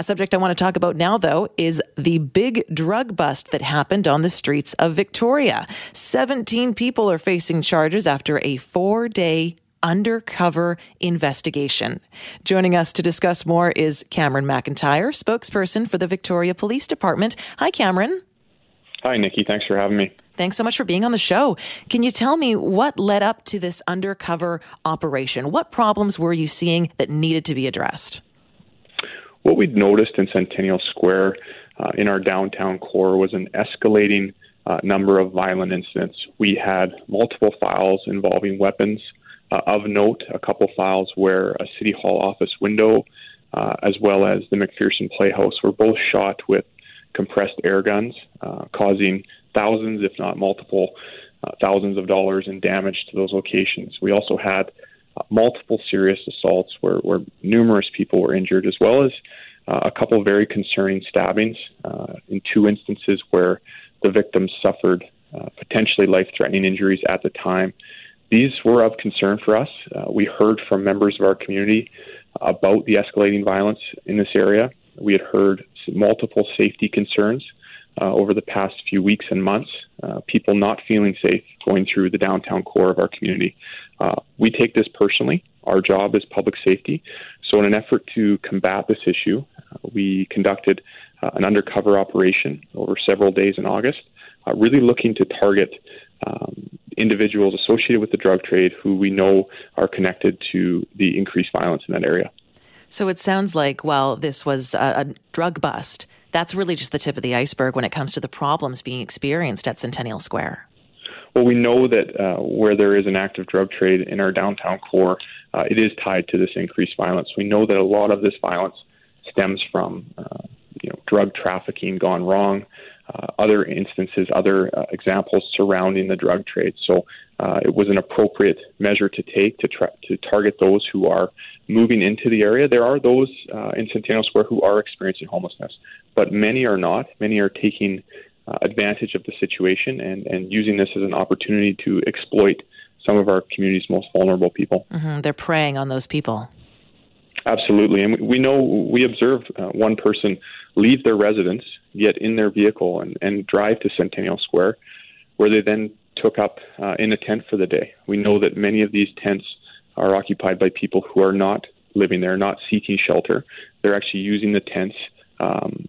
A subject I want to talk about now, though, is the big drug bust that happened on the streets of Victoria. 17 people are facing charges after a four day undercover investigation. Joining us to discuss more is Cameron McIntyre, spokesperson for the Victoria Police Department. Hi, Cameron. Hi, Nikki. Thanks for having me. Thanks so much for being on the show. Can you tell me what led up to this undercover operation? What problems were you seeing that needed to be addressed? What we'd noticed in Centennial Square uh, in our downtown core was an escalating uh, number of violent incidents. We had multiple files involving weapons. Uh, of note, a couple files where a City Hall office window, uh, as well as the McPherson Playhouse, were both shot with compressed air guns, uh, causing thousands, if not multiple uh, thousands of dollars in damage to those locations. We also had multiple serious assaults where, where, numerous people were injured, as well as uh, a couple very concerning stabbings uh, in two instances where the victims suffered uh, potentially life threatening injuries at the time. These were of concern for us. Uh, we heard from members of our community about the escalating violence in this area. We had heard multiple safety concerns uh, over the past few weeks and months, uh, people not feeling safe going through the downtown core of our community. Uh, we take this personally. Our job is public safety. So, in an effort to combat this issue, uh, we conducted uh, an undercover operation over several days in August, uh, really looking to target um, individuals associated with the drug trade who we know are connected to the increased violence in that area. So it sounds like while this was a, a, drug bust, that's really just the tip of the iceberg when it comes to the problems being experienced at Centennial Square. Well, we know that uh, where there is an active drug trade in our downtown core, uh, it is tied to this increased violence. We know that a lot of this violence stems from uh, you know drug trafficking gone wrong, uh, other instances, other uh, examples surrounding the drug trade. So uh, it was an appropriate measure to take to try to target those who are moving into the area. There are those uh, in Centennial Square who are experiencing homelessness, but many are not. Many are taking uh, advantage of the situation and, and using this as an opportunity to exploit some of our community's most vulnerable people. Mm-hmm. They're preying on those people. Absolutely. And we know we observed uh, one person leave their residence, get in their vehicle, and, and drive to Centennial Square, where they then took up uh, in a tent for the day. We know that many of these tents are occupied by people who are not living there, not seeking shelter. They're actually using the tents um,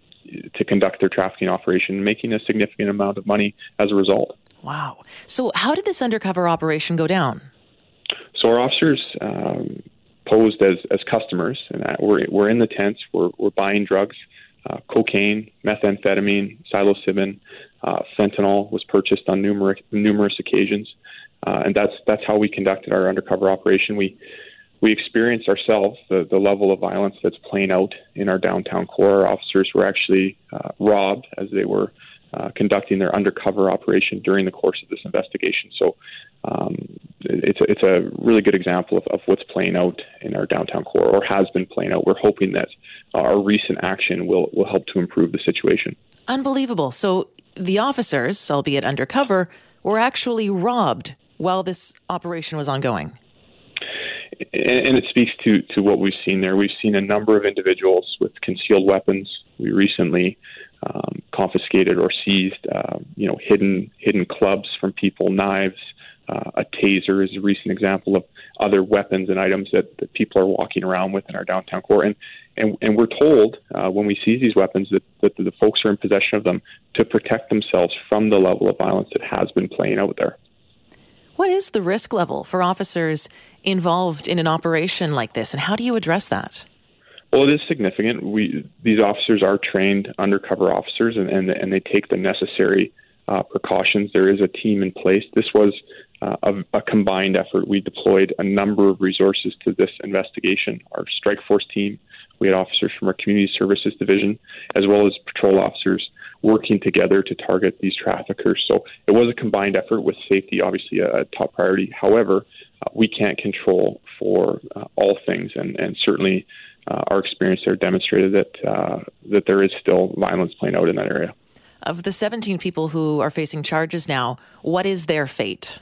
to conduct their trafficking operation, making a significant amount of money as a result. Wow. So, how did this undercover operation go down? So, our officers um, posed as, as customers, and we're, we're in the tents, we're, we're buying drugs. Uh, cocaine, methamphetamine, psilocybin, uh, fentanyl was purchased on numerous numerous occasions, uh, and that's that's how we conducted our undercover operation. We we experienced ourselves the, the level of violence that's playing out in our downtown core. Our officers were actually uh, robbed as they were uh, conducting their undercover operation during the course of this investigation. So um, it's a, it's a really good example of, of what's playing out in our downtown core or has been playing out. We're hoping that our recent action will will help to improve the situation. Unbelievable. So the officers, albeit undercover, were actually robbed while this operation was ongoing. And it speaks to, to what we've seen there. We've seen a number of individuals with concealed weapons. We recently um, confiscated or seized, uh, you know, hidden hidden clubs from people, knives, uh, a taser is a recent example of other weapons and items that, that people are walking around with in our downtown core. And and, and we're told uh, when we seize these weapons that, that the folks are in possession of them to protect themselves from the level of violence that has been playing out there. What is the risk level for officers involved in an operation like this, and how do you address that? Well, it is significant. We these officers are trained undercover officers, and and, and they take the necessary uh, precautions. There is a team in place. This was uh, a, a, combined effort. We deployed a number of resources to this investigation. Our strike force team, we had officers from our community services division, as well as patrol officers working together to target these traffickers. So it was a combined effort with safety, obviously a, top priority. However, uh, we can't control for uh, all things, and, and certainly uh, our experience there demonstrated that uh, that there is still violence playing out in that area. Of the 17 people who are facing charges now, what is their fate?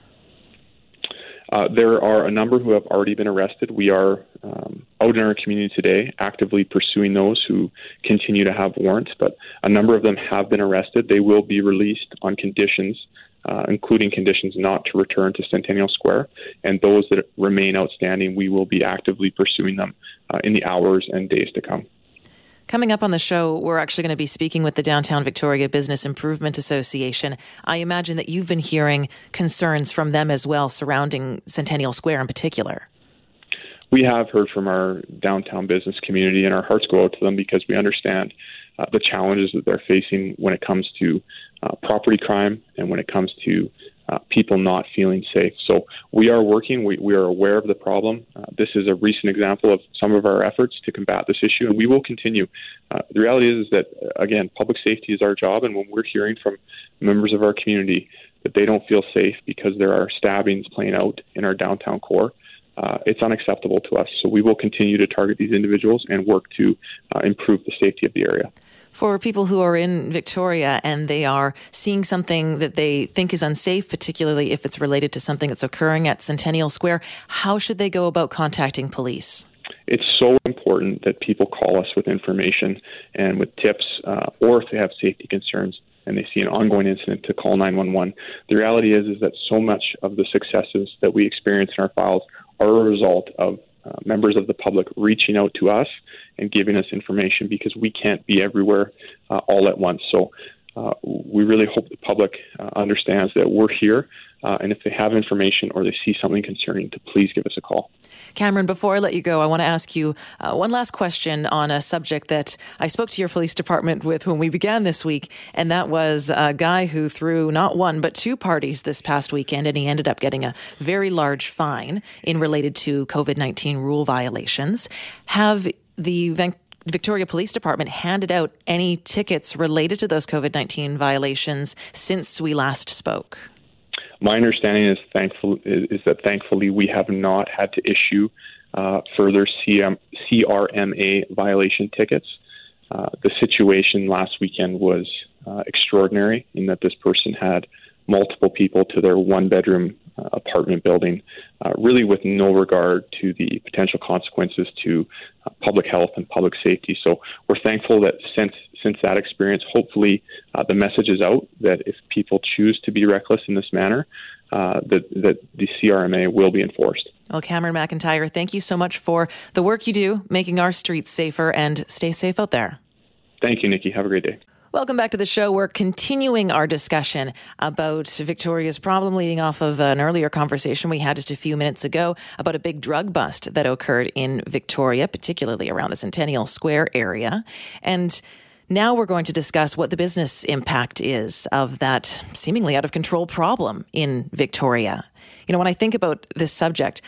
Uh, there are a number who have already been arrested. We are um, out in our community today actively pursuing those who continue to have warrants, but a number of them have been arrested. They will be released on conditions, uh, including conditions not to return to Centennial Square. And those that remain outstanding, we will be actively pursuing them uh, in the hours and days to come. Coming up on the show, we're actually going to be speaking with the Downtown Victoria Business Improvement Association. I imagine that you've been hearing concerns from them as well surrounding Centennial Square in particular. We have heard from our downtown business community, and our hearts go out to them because we understand uh, the challenges that they're facing when it comes to uh, property crime and when it comes to uh, people not feeling safe. So we are working. We, we are aware of the problem. Uh, this is a recent example of some of our efforts to combat this issue, and we will continue. Uh, the reality is, is that, uh, again, public safety is our job, and when we're hearing from members of our community that they don't feel safe because there are stabbings playing out in our downtown core, uh, it's unacceptable to us. So we will continue to target these individuals and work to uh, improve the safety of the area for people who are in Victoria and they are seeing something that they think is unsafe, particularly if it's related to something that's occurring at Centennial Square, how should they go about contacting police? It's so important that people call us with information and with tips, uh, or if they have safety concerns and they see an ongoing incident, to call 911. The reality is, is that so much of the successes that we experience in our files are a result of uh, members of the public reaching out to us and giving us information because we can't be everywhere uh, all at once. So uh, we really hope the public uh, understands that we're here. Uh, and if they have information or they see something concerning, to please give us a call. Cameron, before I let you go, I want to ask you uh, one last question on a subject that I spoke to your police department with when we began this week, and that was a guy who threw not one but two parties this past weekend, and he ended up getting a very large fine in related to COVID nineteen rule violations. Have the Victoria Police Department handed out any tickets related to those COVID 19 violations since we last spoke? My understanding is thankful is that thankfully we have not had to issue uh, further CM, CRMA violation tickets. Uh, the situation last weekend was uh, extraordinary in that this person had multiple people to their one bedroom uh, apartment building, uh, really with no regard to the potential consequences to uh, public health and public safety. So we're thankful that since since that experience, hopefully uh, the message is out that if people choose to be reckless in this manner, uh, that that the CRMA will be enforced. Well, Cameron McIntyre, thank you so much for the work you do, making our streets safer, and stay safe out there. Thank you, Nikki. Have a great day. Welcome back to the show. We're continuing our discussion about Victoria's problem, leading off of an earlier conversation we had just a few minutes ago about a big drug bust that occurred in Victoria, particularly around the Centennial Square area. And now we're going to discuss what the business impact is of that seemingly out of control problem in Victoria. You know, when I think about this subject,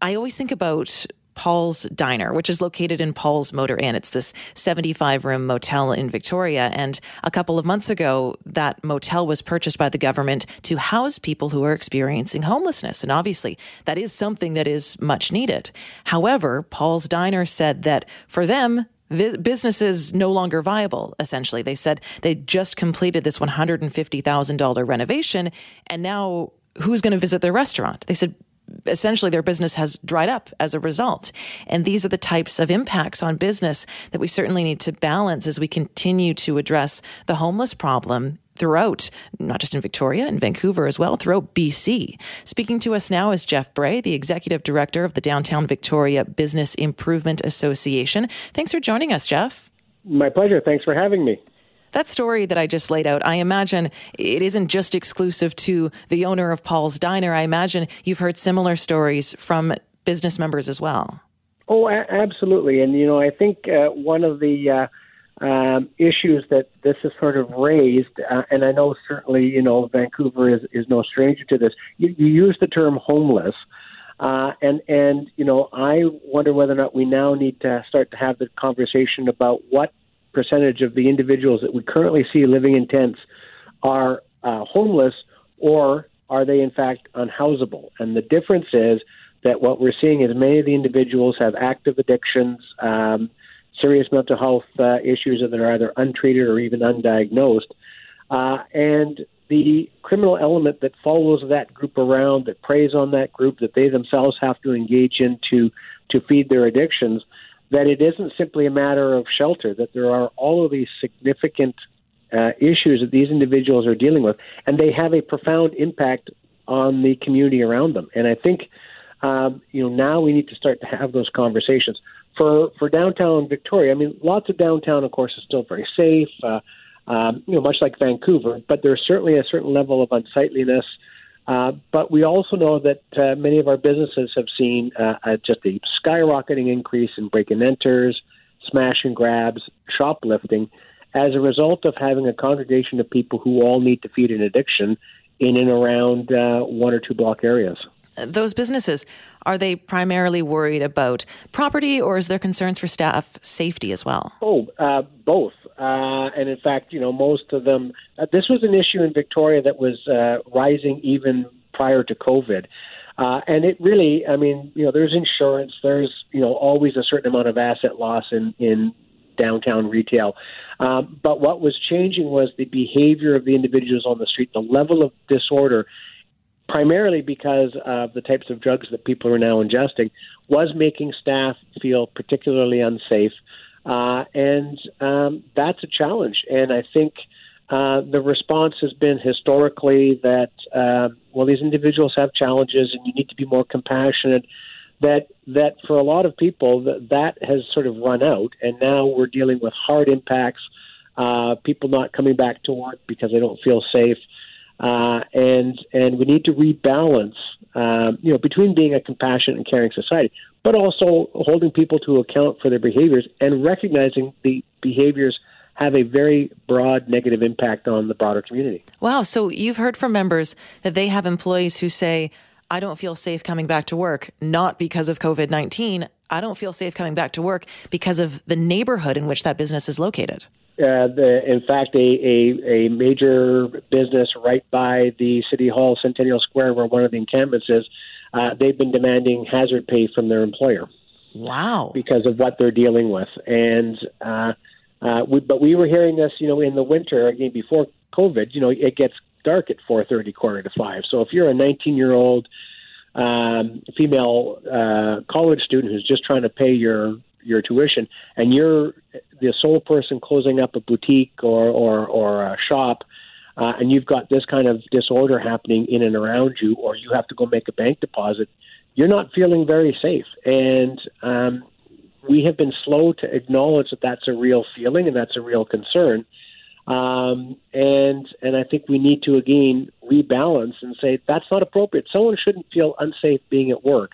I always think about Paul's Diner, which is located in Paul's Motor Inn. It's this 75 room motel in Victoria. And a couple of months ago, that motel was purchased by the government to house people who are experiencing homelessness. And obviously, that is something that is much needed. However, Paul's Diner said that for them, business is no longer viable essentially they said they just completed this $150000 renovation and now who's going to visit their restaurant they said essentially their business has dried up as a result. And these are the types of impacts on business that we certainly need to balance as we continue to address the homeless problem throughout, not just in Victoria, in Vancouver as well, throughout BC. Speaking to us now is Jeff Bray, the Executive Director of the Downtown Victoria Business Improvement Association. Thanks for joining us, Jeff. My pleasure. Thanks for having me. That story that I just laid out, I imagine it isn't just exclusive to the owner of Paul's Diner. I imagine you've heard similar stories from business members as well. Oh, a- absolutely. And, you know, I think uh, one of the uh, um, issues that this has sort of raised, uh, and I know certainly, you know, Vancouver is, is no stranger to this, you, you use the term homeless. Uh, and and you know, I wonder whether or not we now need to start to have the conversation about what percentage of the individuals that we currently see living in tents are uh, homeless or are they in fact unhousable? And the difference is that what we're seeing is many of the individuals have active addictions, um, serious mental health uh, issues that are either untreated or even undiagnosed. Uh, and the criminal element that follows that group around, that preys on that group, that they themselves have to engage in to, to feed their addictions, that it isn't simply a matter of shelter, that there are all of these significant uh, issues that these individuals are dealing with, and they have a profound impact on the community around them. And I think, um, you know, now we need to start to have those conversations. For for downtown Victoria, I mean, lots of downtown, of course, is still very safe. Uh, um, you know, much like Vancouver, but there's certainly a certain level of unsightliness. Uh, but we also know that uh, many of our businesses have seen uh, just a skyrocketing increase in break and enters, smash and grabs, shoplifting, as a result of having a congregation of people who all need to feed an addiction in and around uh, one or two block areas those businesses, are they primarily worried about property or is there concerns for staff safety as well? Oh, uh, both. Uh, and in fact, you know, most of them, uh, this was an issue in Victoria that was uh, rising even prior to COVID. Uh, and it really, I mean, you know, there's insurance, there's, you know, always a certain amount of asset loss in, in downtown retail. Um, but what was changing was the behavior of the individuals on the street, the level of disorder primarily because of the types of drugs that people are now ingesting, was making staff feel particularly unsafe. Uh, and um, that's a challenge. And I think uh, the response has been historically that, uh, well, these individuals have challenges and you need to be more compassionate. That, that for a lot of people, that, that has sort of run out. And now we're dealing with hard impacts, uh, people not coming back to work because they don't feel safe. Uh, and and we need to rebalance, um, you know, between being a compassionate and caring society, but also holding people to account for their behaviors and recognizing the behaviors have a very broad negative impact on the broader community. Wow! So you've heard from members that they have employees who say, "I don't feel safe coming back to work, not because of COVID nineteen. I don't feel safe coming back to work because of the neighborhood in which that business is located." Uh, the, in fact, a, a, a major business right by the City Hall Centennial Square, where one of the encampments is, uh, they've been demanding hazard pay from their employer. Wow! Because of what they're dealing with, and uh, uh, we, but we were hearing this, you know, in the winter again before COVID. You know, it gets dark at four thirty, quarter to five. So if you're a 19 year old um, female uh, college student who's just trying to pay your your tuition, and you're the sole person closing up a boutique or or, or a shop, uh, and you've got this kind of disorder happening in and around you, or you have to go make a bank deposit, you're not feeling very safe. And um, we have been slow to acknowledge that that's a real feeling and that's a real concern. Um, and and I think we need to again rebalance and say that's not appropriate. Someone shouldn't feel unsafe being at work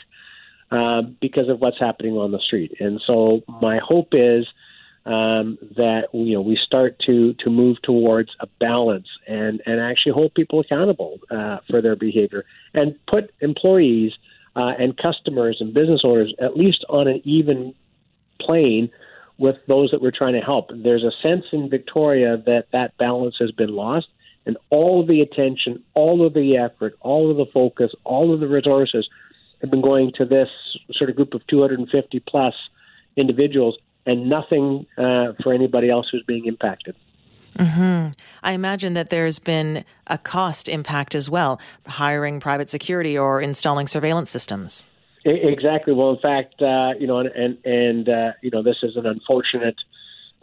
uh, because of what's happening on the street. And so my hope is um, that you know we start to to move towards a balance and and actually hold people accountable uh, for their behavior and put employees uh, and customers and business owners at least on an even plane with those that we're trying to help. There's a sense in Victoria that that balance has been lost, and all of the attention, all of the effort, all of the focus, all of the resources have been going to this sort of group of 250 plus individuals and nothing uh, for anybody else who's being impacted. Mm-hmm. I imagine that there's been a cost impact as well, hiring private security or installing surveillance systems. Exactly. Well, in fact, uh, you know, and and, and uh, you know, this is an unfortunate,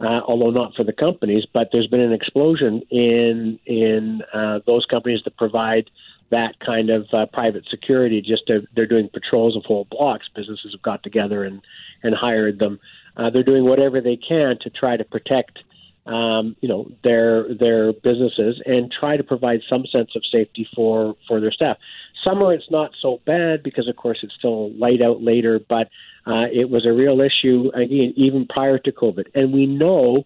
uh, although not for the companies, but there's been an explosion in in uh, those companies that provide that kind of uh, private security. Just to, they're doing patrols of whole blocks. Businesses have got together and and hired them. Uh, they're doing whatever they can to try to protect, um, you know, their their businesses and try to provide some sense of safety for for their staff. Summer, it's not so bad because, of course, it's still light out later, but uh, it was a real issue again even prior to COVID, and we know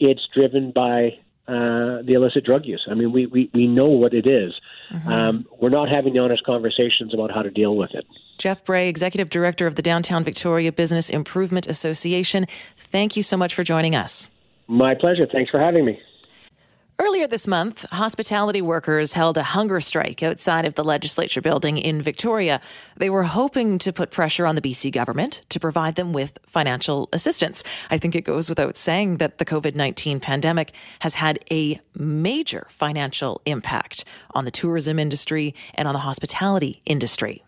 it's driven by uh, the illicit drug use. I mean, we, we, we know what it is. Mm-hmm. Um, we're not having the honest conversations about how to deal with it. Jeff Bray, Executive Director of the Downtown Victoria Business Improvement Association, thank you so much for joining us. My pleasure. Thanks for having me. Earlier this month, hospitality workers held a hunger strike outside of the legislature building in Victoria. They were hoping to put pressure on the BC government to provide them with financial assistance. I think it goes without saying that the COVID 19 pandemic has had a major financial impact on the tourism industry and on the hospitality industry.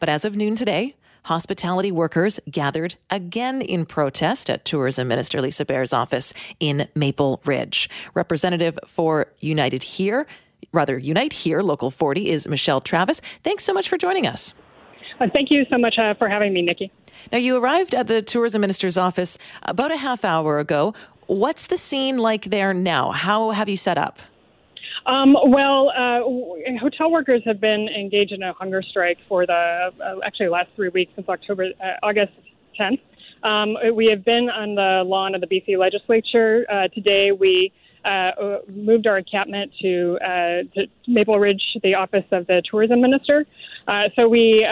But as of noon today, hospitality workers gathered again in protest at Tourism Minister Lisa Beare's office in Maple Ridge. Representative for United Here, rather Unite Here, Local 40, is Michelle Travis. Thanks so much for joining us. Uh, thank you so much uh, for having me, Nikki. Now, you arrived at the Tourism Minister's office about a half hour ago. What's the scene like there now? How have you set up? Um, well, uh, hotel workers have been engaged in a hunger strike for the uh, actually last three weeks since October, uh, August 10th. Um, we have been on the lawn of the BC legislature. Uh, today, we uh, moved our encampment to, uh, to, Maple Ridge, the office of the tourism minister. so we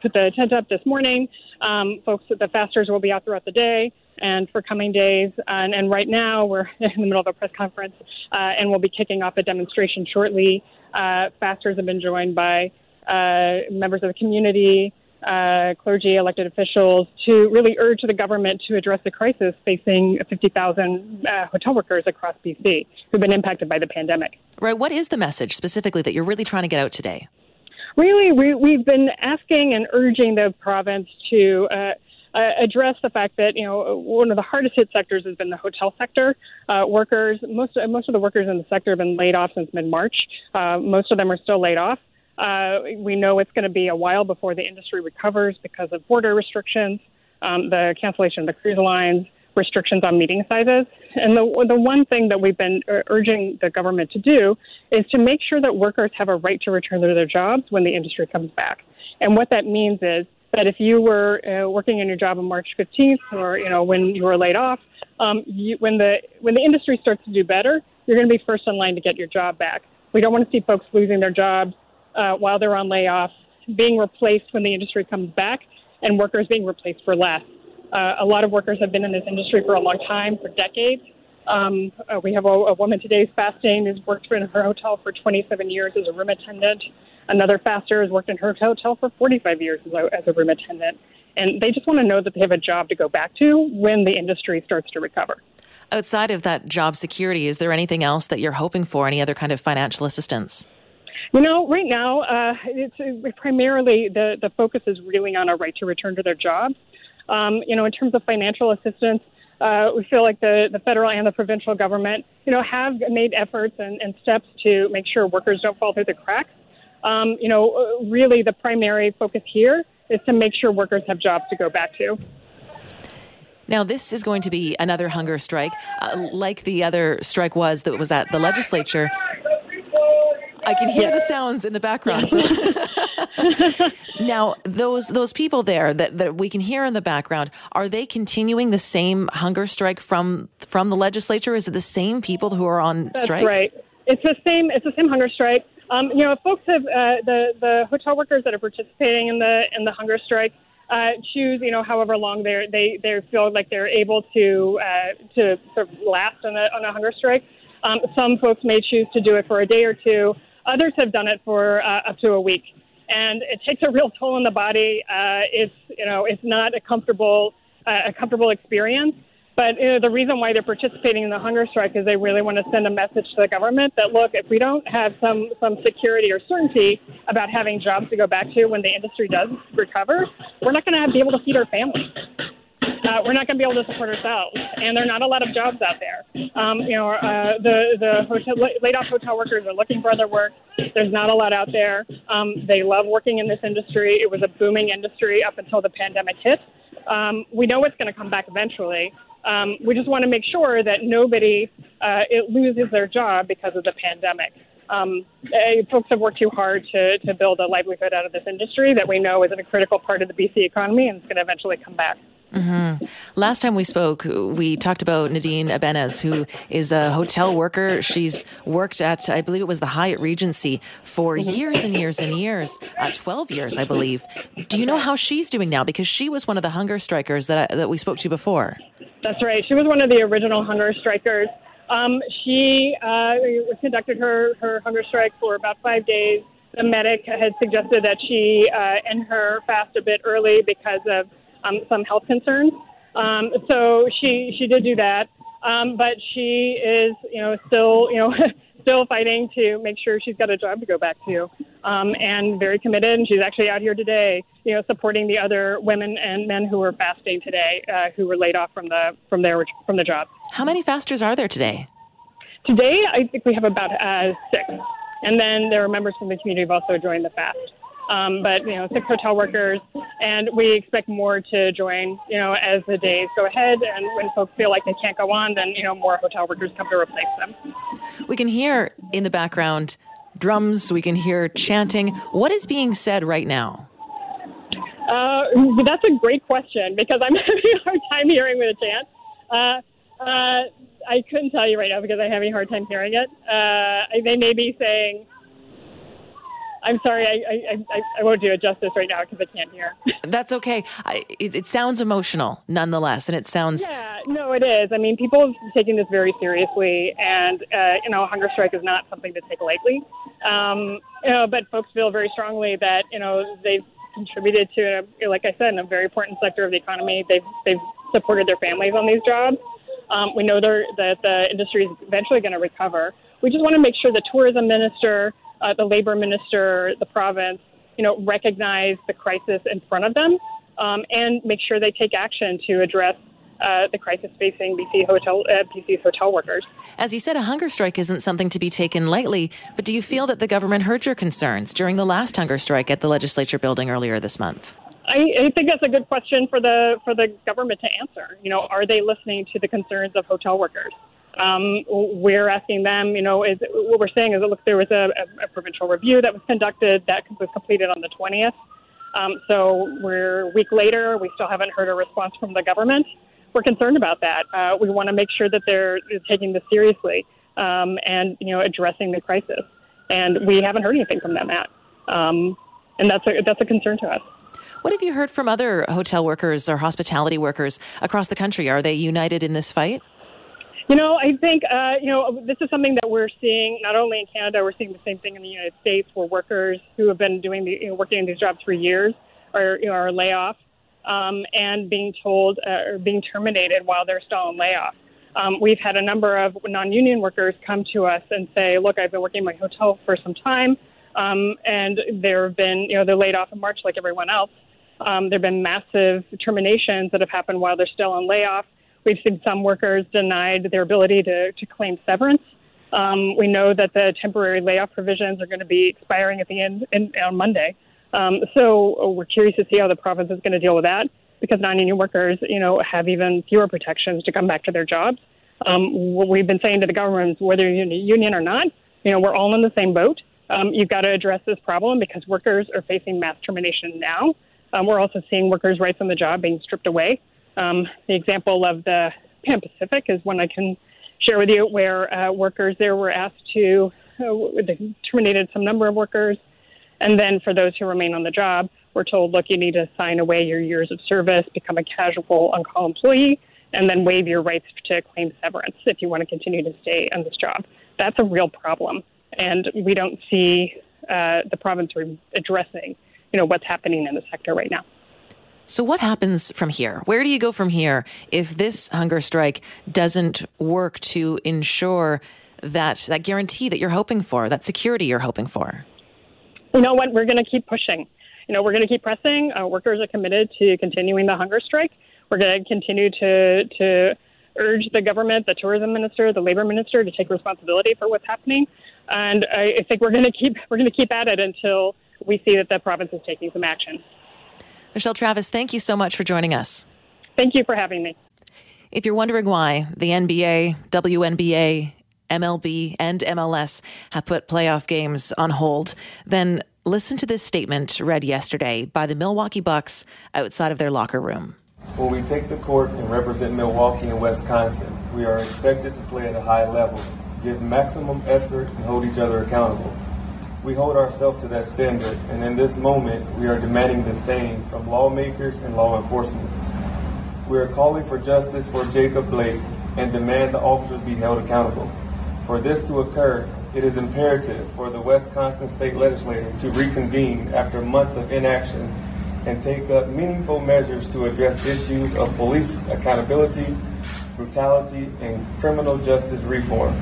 put the tent up this morning. Um, folks, the fasters will be out throughout the day and for coming days. And, and, right now, we're in the middle of a press conference, uh, and we'll be kicking off a demonstration shortly. Uh, fasters have been joined by uh, members of the community, uh, clergy, elected officials to really urge the government to address the crisis facing 50,000 uh, hotel workers across BC who've been impacted by the pandemic. Right. What is the message specifically that you're really trying to get out today? Really, we, we've been asking and urging the province to uh, uh, address the fact that you know one of the hardest hit sectors has been the hotel sector. Uh, workers, most most of the workers in the sector have been laid off since mid March. Uh, most of them are still laid off. Uh, we know it's going to be a while before the industry recovers because of border restrictions, um, the cancellation of the cruise lines, restrictions on meeting sizes. And the, the one thing that we've been urging the government to do is to make sure that workers have a right to return to their jobs when the industry comes back. And what that means is that if you were uh, working in your job on March 15th, or you know when you were laid off, um, you, when the when the industry starts to do better, you're going to be first in line to get your job back. We don't want to see folks losing their jobs uh, while they're on layoff, being replaced when the industry comes back, and workers being replaced for less. Uh, a lot of workers have been in this industry for a long time, for decades. Um, uh, we have a, a woman today who's fasting who's worked in her hotel for 27 years as a room attendant. Another faster has worked in her hotel for 45 years as a, as a room attendant. And they just want to know that they have a job to go back to when the industry starts to recover. Outside of that job security, is there anything else that you're hoping for? Any other kind of financial assistance? You know, right now, uh, it's uh, primarily the, the focus is really on a right to return to their jobs. Um, you know, in terms of financial assistance, uh, we feel like the, the federal and the provincial government, you know, have made efforts and, and steps to make sure workers don't fall through the cracks. Um, you know, uh, really the primary focus here is to make sure workers have jobs to go back to. Now, this is going to be another hunger strike, uh, like the other strike was that was at the legislature. I can hear the sounds in the background. So. now, those those people there that, that we can hear in the background, are they continuing the same hunger strike from from the legislature? Is it the same people who are on That's strike? Right. It's the same. It's the same hunger strike. Um, you know, folks have uh, the the hotel workers that are participating in the in the hunger strike uh, choose, you know, however long they they they feel like they're able to uh, to sort of last on a on a hunger strike. Um, some folks may choose to do it for a day or two. Others have done it for uh, up to a week, and it takes a real toll on the body. Uh, it's you know it's not a comfortable uh, a comfortable experience. But you know, the reason why they're participating in the hunger strike is they really want to send a message to the government that look, if we don't have some some security or certainty about having jobs to go back to when the industry does recover, we're not going to be able to feed our families. Uh, we're not going to be able to support ourselves, and there are not a lot of jobs out there. Um, you know, uh, the the hotel, laid off hotel workers are looking for other work. There's not a lot out there. Um, they love working in this industry. It was a booming industry up until the pandemic hit. Um, we know it's going to come back eventually. Um, we just want to make sure that nobody uh, it loses their job because of the pandemic. Um, uh, folks have worked too hard to, to build a livelihood out of this industry that we know is a critical part of the BC economy and it's going to eventually come back. Mm-hmm. Last time we spoke, we talked about Nadine Abenes, who is a hotel worker. She's worked at, I believe it was the Hyatt Regency for mm-hmm. years and years and years, uh, 12 years, I believe. Do you know how she's doing now? Because she was one of the hunger strikers that, I, that we spoke to before. That's right. She was one of the original hunger strikers. Um, she uh, conducted her, her hunger strike for about five days. The medic had suggested that she uh, end her fast a bit early because of um, some health concerns. Um, so she she did do that, um, but she is you know still you know still fighting to make sure she's got a job to go back to, um, and very committed. And she's actually out here today, you know, supporting the other women and men who were fasting today, uh, who were laid off from the from their from the job. How many fasters are there today? Today, I think we have about uh, six, and then there are members from the community who've also joined the fast. Um, but you know, six hotel workers, and we expect more to join. You know, as the days go ahead, and when folks feel like they can't go on, then you know more hotel workers come to replace them. We can hear in the background drums. We can hear chanting. What is being said right now? Uh, that's a great question because I'm having a hard time hearing with a chant. Uh, uh, I couldn't tell you right now because I'm having a hard time hearing it. Uh, they may be saying I'm sorry, I, I, I, I, won't do it justice right now because I can't hear. That's okay. I, it, it, sounds emotional nonetheless, and it sounds. Yeah, no, it is. I mean, people have taken this very seriously, and, uh, you know, a hunger strike is not something to take lightly. Um, you know, but folks feel very strongly that, you know, they've contributed to, a, like I said, a very important sector of the economy. They've, they've supported their families on these jobs. Um, we know that the industry is eventually going to recover. We just want to make sure the tourism minister, uh, the labor minister, the province, you know, recognize the crisis in front of them um, and make sure they take action to address uh, the crisis facing BC hotel uh, BC's hotel workers. As you said, a hunger strike isn't something to be taken lightly. But do you feel that the government heard your concerns during the last hunger strike at the legislature building earlier this month? I, I think that's a good question for the for the government to answer. You know, are they listening to the concerns of hotel workers? Um, we're asking them, you know, is what we're saying is that look, there was a, a, provincial review that was conducted that was completed on the 20th. Um, so we're a week later, we still haven't heard a response from the government. We're concerned about that. Uh, we want to make sure that they're taking this seriously um, and you know addressing the crisis. And we haven't heard anything from them yet, um, and that's a that's a concern to us. What have you heard from other hotel workers or hospitality workers across the country? Are they united in this fight? You know, I think uh, you know this is something that we're seeing not only in Canada. We're seeing the same thing in the United States, where workers who have been doing the you know, working in these jobs for years are you know, are layoff um, and being told uh, or being terminated while they're still on layoff. Um, we've had a number of non-union workers come to us and say, "Look, I've been working in my hotel for some time, um, and there have been you know they're laid off in March like everyone else. Um, there have been massive terminations that have happened while they're still on layoff." We've seen some workers denied their ability to, to claim severance. Um, we know that the temporary layoff provisions are going to be expiring at the end in, on Monday. Um, so uh, we're curious to see how the province is going to deal with that because non-union workers, you know, have even fewer protections to come back to their jobs. Um, what we've been saying to the government, whether you're union or not, you know, we're all in the same boat. Um, you've got to address this problem because workers are facing mass termination now. Um, we're also seeing workers' rights on the job being stripped away. Um, the example of the Pan Pacific is one I can share with you, where uh, workers there were asked to uh, they terminated some number of workers, and then for those who remain on the job, we're told, look, you need to sign away your years of service, become a casual on-call employee, and then waive your rights to claim severance if you want to continue to stay on this job. That's a real problem, and we don't see uh, the province addressing, you know, what's happening in the sector right now. So, what happens from here? Where do you go from here if this hunger strike doesn't work to ensure that that guarantee that you're hoping for, that security you're hoping for? You know what? We're going to keep pushing. You know, we're going to keep pressing. Uh, workers are committed to continuing the hunger strike. We're going to continue to to urge the government, the tourism minister, the labor minister to take responsibility for what's happening. And I, I think we're going to keep we're going to keep at it until we see that the province is taking some action. Michelle Travis, thank you so much for joining us. Thank you for having me. If you're wondering why the NBA, WNBA, MLB, and MLS have put playoff games on hold, then listen to this statement read yesterday by the Milwaukee Bucks outside of their locker room. When we take the court and represent Milwaukee and Wisconsin, we are expected to play at a high level, give maximum effort, and hold each other accountable. We hold ourselves to that standard, and in this moment, we are demanding the same from lawmakers and law enforcement. We are calling for justice for Jacob Blake, and demand the officers be held accountable. For this to occur, it is imperative for the Wisconsin State Legislature to reconvene after months of inaction and take up meaningful measures to address issues of police accountability, brutality, and criminal justice reform.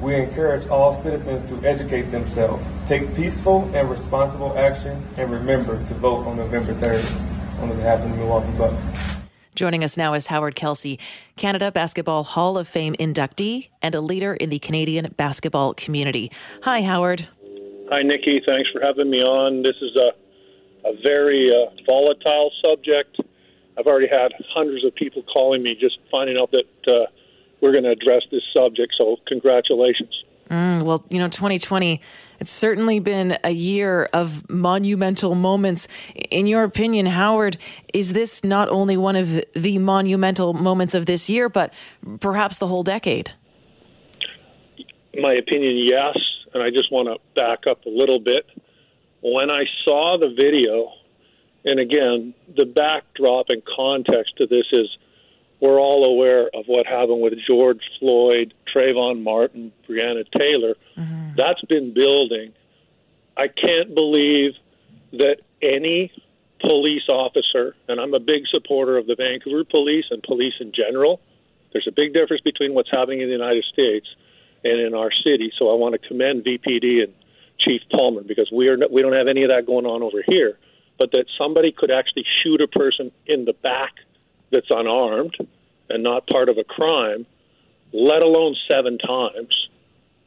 We encourage all citizens to educate themselves, take peaceful and responsible action, and remember to vote on November 3rd on behalf of the Milwaukee Bucks. Joining us now is Howard Kelsey, Canada Basketball Hall of Fame inductee and a leader in the Canadian basketball community. Hi, Howard. Hi, Nikki. Thanks for having me on. This is a, a very uh, volatile subject. I've already had hundreds of people calling me just finding out that uh, we're going to address this subject. So, congratulations. Mm, well, you know, 2020, it's certainly been a year of monumental moments. In your opinion, Howard, is this not only one of the monumental moments of this year, but perhaps the whole decade? My opinion, yes. And I just want to back up a little bit. When I saw the video, and again, the backdrop and context to this is we're all aware of what happened with George Floyd, Trayvon Martin, Breonna Taylor. Mm-hmm. That's been building. I can't believe that any police officer, and I'm a big supporter of the Vancouver police and police in general. There's a big difference between what's happening in the United States and in our city. So I want to commend VPD and Chief Palmer because we are we don't have any of that going on over here. But that somebody could actually shoot a person in the back that's unarmed and not part of a crime, let alone seven times,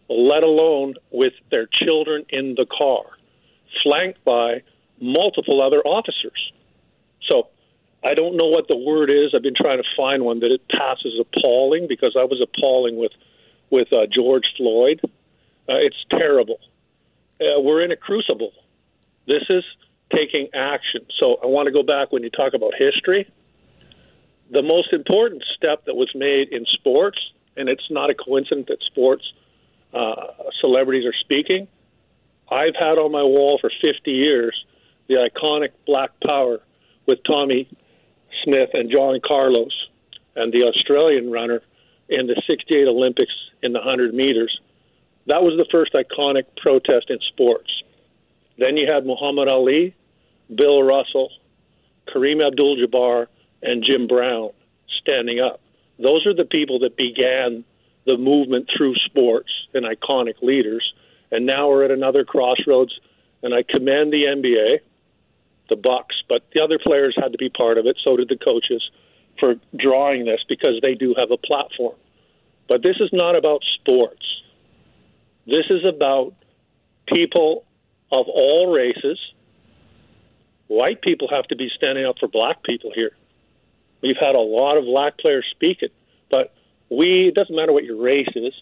let alone with their children in the car, flanked by multiple other officers. So I don't know what the word is. I've been trying to find one that it passes appalling because I was appalling with with uh, George Floyd. Uh, it's terrible. Uh, we're in a crucible. This is taking action. So I want to go back when you talk about history the most important step that was made in sports, and it's not a coincidence that sports uh, celebrities are speaking. I've had on my wall for 50 years the iconic Black Power with Tommie Smith and John Carlos and the Australian runner in the 68 Olympics in the 100 meters. That was the first iconic protest in sports. Then you had Muhammad Ali, Bill Russell, Kareem Abdul Jabbar, and Jim Brown standing up. Those are the people that began the movement through sports and iconic leaders. And now we're at another crossroads, and I commend the NBA, the Bucks, but the other players had to be part of it. So did the coaches for drawing this because they do have a platform. But this is not about sports. This is about people of all races. White people have to be standing up for black people here. We've had a lot of black players speak it, but we it doesn't matter what your race is.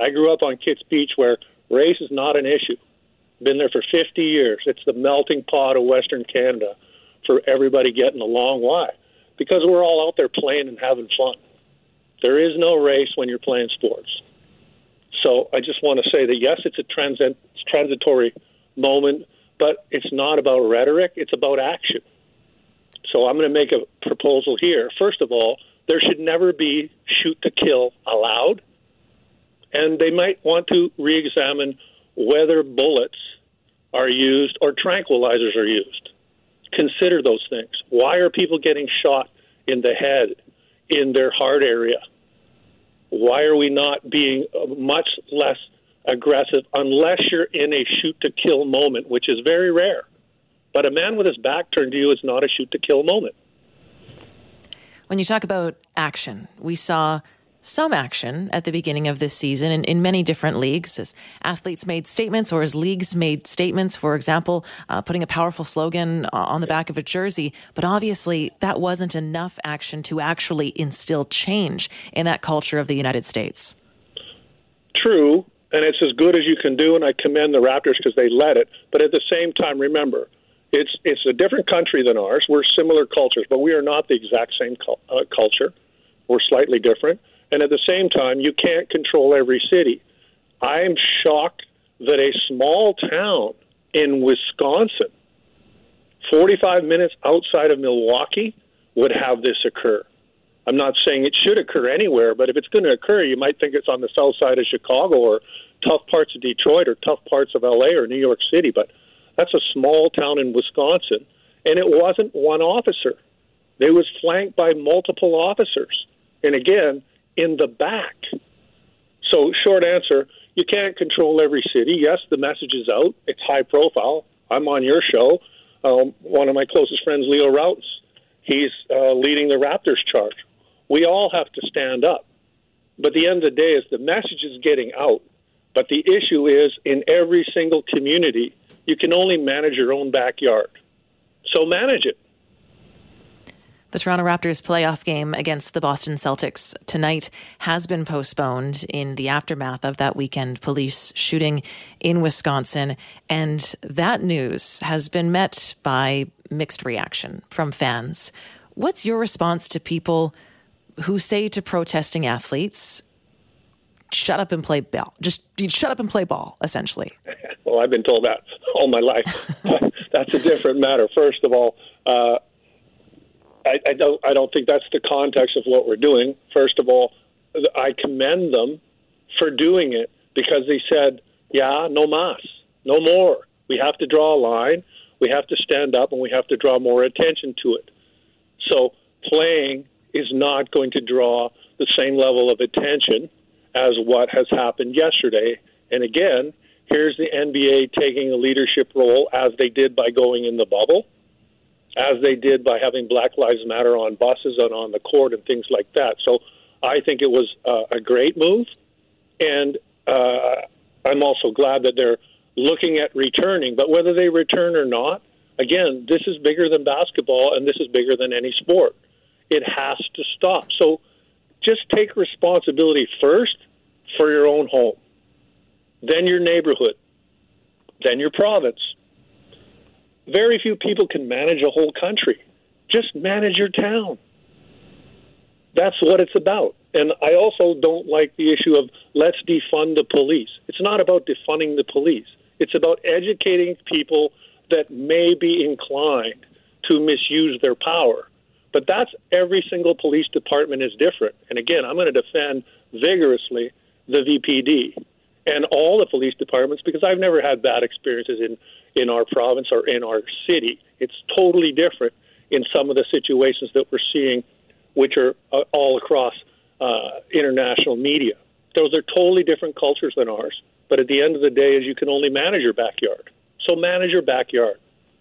I grew up on Kits Beach where race is not an issue. Been there for 50 years. It's the melting pot of Western Canada for everybody getting along. Why? Because we're all out there playing and having fun. There is no race when you're playing sports. So I just want to say that yes, it's a transit, transitory moment, but it's not about rhetoric. It's about action. So I'm going to make a proposal here. First of all, there should never be shoot to kill allowed. And they might want to re examine whether bullets are used or tranquilizers are used. Consider those things. Why are people getting shot in the head, in their heart area? Why are we not being uh, much less aggressive unless you're in a shoot to kill moment, which is very rare? But a man with his back turned to you is not a shoot to kill moment. When you talk about action, we saw some action at the beginning of this season in, in many different leagues as athletes made statements or as leagues made statements. For example, uh, putting a powerful slogan on the back of a jersey. But obviously, that wasn't enough action to actually instill change in that culture of the United States. True. And it's as good as you can do. And I commend the Raptors because they led it. But at the same time, remember, it's it's a different country than ours. We're similar cultures, but we are not the exact same uh, culture. We're slightly different, and at the same time, you can't control every city. I am shocked that a small town in Wisconsin, 45 minutes outside of Milwaukee, would have this occur. I'm not saying it should occur anywhere, but if it's going to occur, you might think it's on the south side of Chicago or tough parts of Detroit or tough parts of LA or New York City. But that's a small town in Wisconsin, and it wasn't one officer. They was flanked by multiple officers, and again in the back. So, short answer: you can't control every city. Yes, the message is out. It's high profile. I'm on your show. Um, one of my closest friends, Leo Rautins, he's uh, leading the Raptors charge. We all have to stand up. But the end of the day is the message is getting out. But the issue is in every single community, you can only manage your own backyard. So manage it. The Toronto Raptors playoff game against the Boston Celtics tonight has been postponed in the aftermath of that weekend police shooting in Wisconsin. And that news has been met by mixed reaction from fans. What's your response to people who say to protesting athletes, shut up and play ball? Just shut up and play ball, essentially. well, I've been told that all my life. That's a different matter. First of all, uh, I, I don't I don't think that's the context of what we're doing. First of all, I commend them for doing it because they said, "Yeah, no mas, no more. We have to draw a line. We have to stand up, and we have to draw more attention to it." So playing is not going to draw the same level of attention as what has happened yesterday. And again, here's the NBA taking a leadership role as they did by going in the bubble as they did by having Black Lives Matter on buses and on the court and things like that. So I think it was uh, a great move, and uh, I'm also glad that they're looking at returning. But whether they return or not, again, this is bigger than basketball, and this is bigger than any sport. It has to stop. So just take responsibility first for your own home, then your neighborhood, then your province, very few people can manage a whole country. Just manage your town. That's what it's about. And I also don't like the issue of let's defund the police. It's not about defunding the police. It's about educating people that may be inclined to misuse their power. But that's every single police department is different. And again, I'm going to defend vigorously the VPD and all the police departments because I've never had bad experiences in in our province or in our city. It's totally different in some of the situations that we're seeing, which are uh, all across uh, international media. Those are totally different cultures than ours. But at the end of the day, is you can only manage your backyard. So manage your backyard.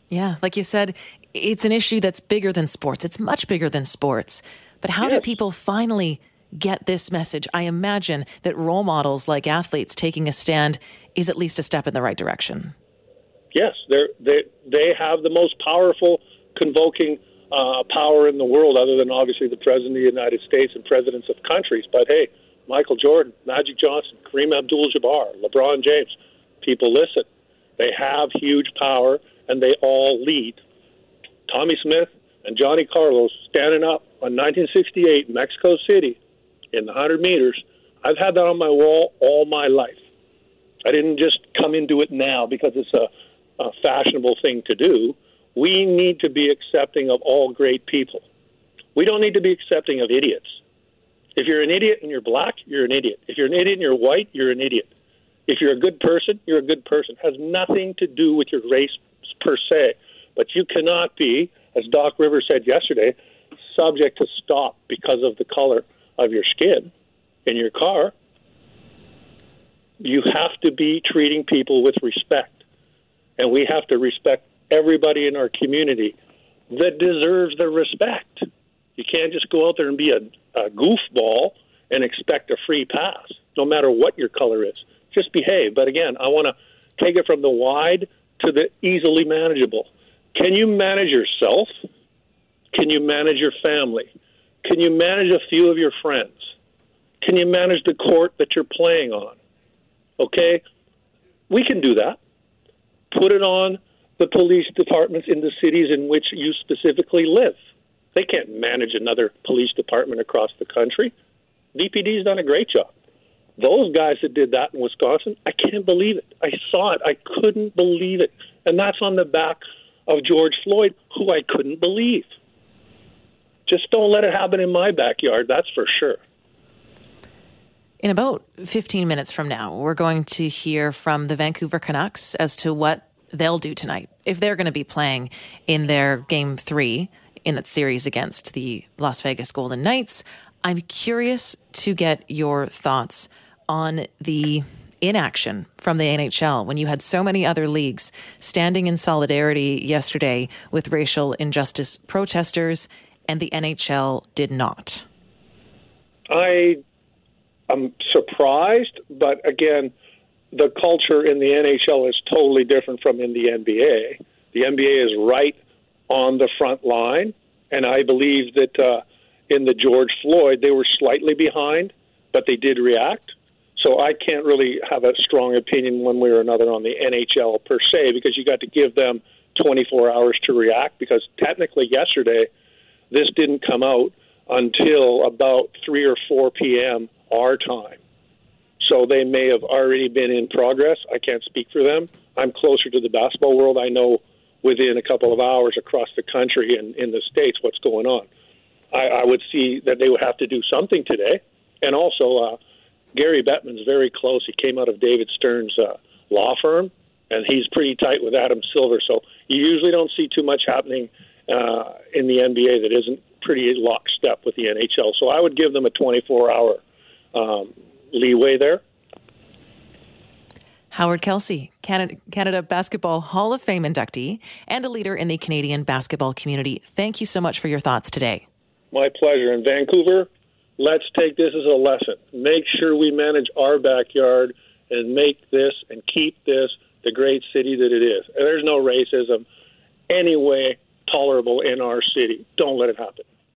Yeah, like you said, it's an issue that's bigger than sports. It's much bigger than sports. But how yes. do people finally get this message? I imagine that role models like athletes taking a stand is at least a step in the right direction yes, they're, they they have the most powerful convoking uh, power in the world, other than obviously the president of the United States and presidents of countries. But hey, Michael Jordan, Magic Johnson, Kareem Abdul-Jabbar, LeBron James, people listen. They have huge power, and they all lead. Tommie Smith and Johnny Carlos standing up on 1968 Mexico City in the 100 meters. I've had that on my wall all my life. I didn't just come into it now because it's a a fashionable thing to do. We need to be accepting of all great people. We don't need to be accepting of idiots. If you're an idiot and you're black, you're an idiot. If you're an idiot and you're white, you're an idiot. If you're a good person, you're a good person. It has nothing to do with your race per se. But you cannot be, as Doc Rivers said yesterday, subject to stop because of the color of your skin in your car. You have to be treating people with respect and we have to respect everybody in our community that deserves the respect. You can't just go out there and be a, a goofball and expect a free pass, no matter what your color is. Just behave. But again, I want to take it from the wide to the easily manageable. Can you manage yourself? Can you manage your family? Can you manage a few of your friends? Can you manage the court that you're playing on? Okay? We can do that put it on the police departments in the cities in which you specifically live. They can't manage another police department across the country. VPD's done a great job. Those guys that did that in Wisconsin, I can't believe it. I saw it. I couldn't believe it. And that's on the back of George Floyd, who I couldn't believe. Just don't let it happen in my backyard. That's for sure. In about 15 minutes from now, we're going to hear from the Vancouver Canucks as to what they'll do tonight if they're going to be playing in their game three in that series against the Las Vegas Golden Knights. I'm curious to get your thoughts on the inaction from the NHL when you had so many other leagues standing in solidarity yesterday with racial injustice protesters and the NHL did not. I am surprised, but again, the culture in the NHL is totally different from in the NBA. The NBA is right on the front line, and I believe that uh, in the George Floyd, they were slightly behind, but they did react. So I can't really have a strong opinion one way or another on the NHL per se because you got to give them 24 hours to react because technically yesterday this didn't come out until about 3 or 4 p.m. our time. So they may have already been in progress. I can't speak for them. I'm closer to the basketball world. I know within a couple of hours across the country and in the States what's going on. I, I would see that they would have to do something today. And also, uh, Gary Bettman's very close. He came out of David Stern's uh, law firm, and he's pretty tight with Adam Silver. So you usually don't see too much happening uh, in the NBA that isn't pretty lockstep with the NHL. So I would give them a 24 hour um, leeway there. Howard Kelsey, Canada, Canada Basketball Hall of Fame inductee and a leader in the Canadian basketball community. Thank you so much for your thoughts today. My pleasure. In Vancouver, let's take this as a lesson. Make sure we manage our backyard and make this and keep this the great city that it is. And there's no racism anyway tolerable in our city. Don't let it happen.